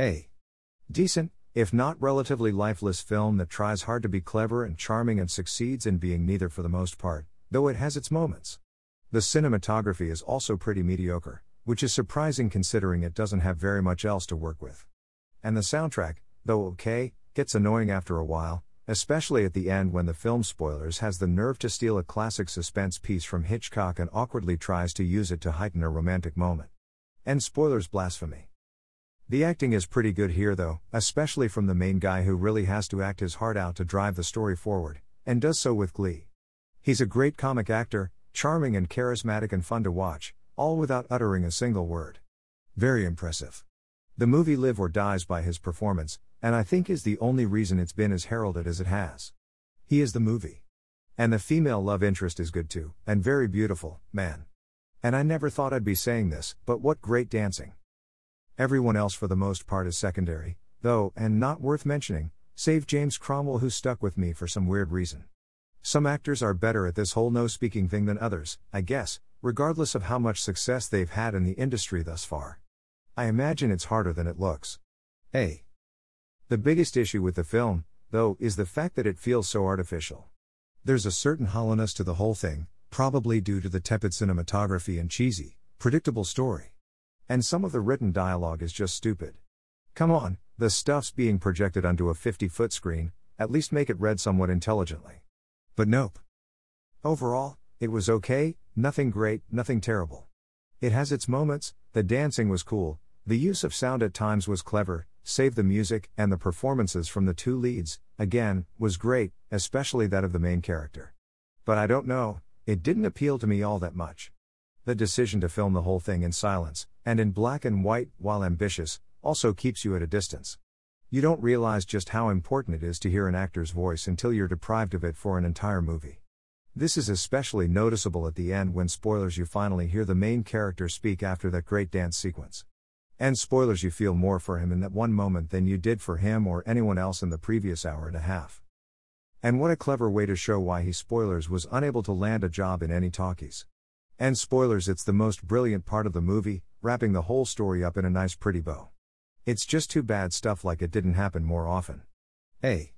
A. Decent, if not relatively lifeless film that tries hard to be clever and charming and succeeds in being neither for the most part, though it has its moments. The cinematography is also pretty mediocre, which is surprising considering it doesn't have very much else to work with. And the soundtrack, though okay, gets annoying after a while, especially at the end when the film spoilers has the nerve to steal a classic suspense piece from Hitchcock and awkwardly tries to use it to heighten a romantic moment. And spoilers blasphemy. The acting is pretty good here though, especially from the main guy who really has to act his heart out to drive the story forward, and does so with glee. He's a great comic actor, charming and charismatic and fun to watch, all without uttering a single word. Very impressive. The movie Live or Dies by his performance, and I think is the only reason it's been as heralded as it has. He is the movie. And the female love interest is good too, and very beautiful, man. And I never thought I'd be saying this, but what great dancing. Everyone else for the most part is secondary, though, and not worth mentioning, save James Cromwell who stuck with me for some weird reason. Some actors are better at this whole no speaking thing than others, I guess, regardless of how much success they've had in the industry thus far. I imagine it's harder than it looks. A. The biggest issue with the film, though, is the fact that it feels so artificial. There's a certain hollowness to the whole thing, probably due to the tepid cinematography and cheesy, predictable story. And some of the written dialogue is just stupid. Come on, the stuff's being projected onto a 50 foot screen, at least make it read somewhat intelligently. But nope. Overall, it was okay, nothing great, nothing terrible. It has its moments, the dancing was cool, the use of sound at times was clever, save the music, and the performances from the two leads, again, was great, especially that of the main character. But I don't know, it didn't appeal to me all that much. The decision to film the whole thing in silence, and in black and white, while ambitious, also keeps you at a distance. You don't realize just how important it is to hear an actor's voice until you're deprived of it for an entire movie. This is especially noticeable at the end when spoilers you finally hear the main character speak after that great dance sequence. And spoilers you feel more for him in that one moment than you did for him or anyone else in the previous hour and a half. And what a clever way to show why he spoilers was unable to land a job in any talkies. And spoilers it's the most brilliant part of the movie, wrapping the whole story up in a nice pretty bow. It's just too bad stuff like it didn't happen more often. A.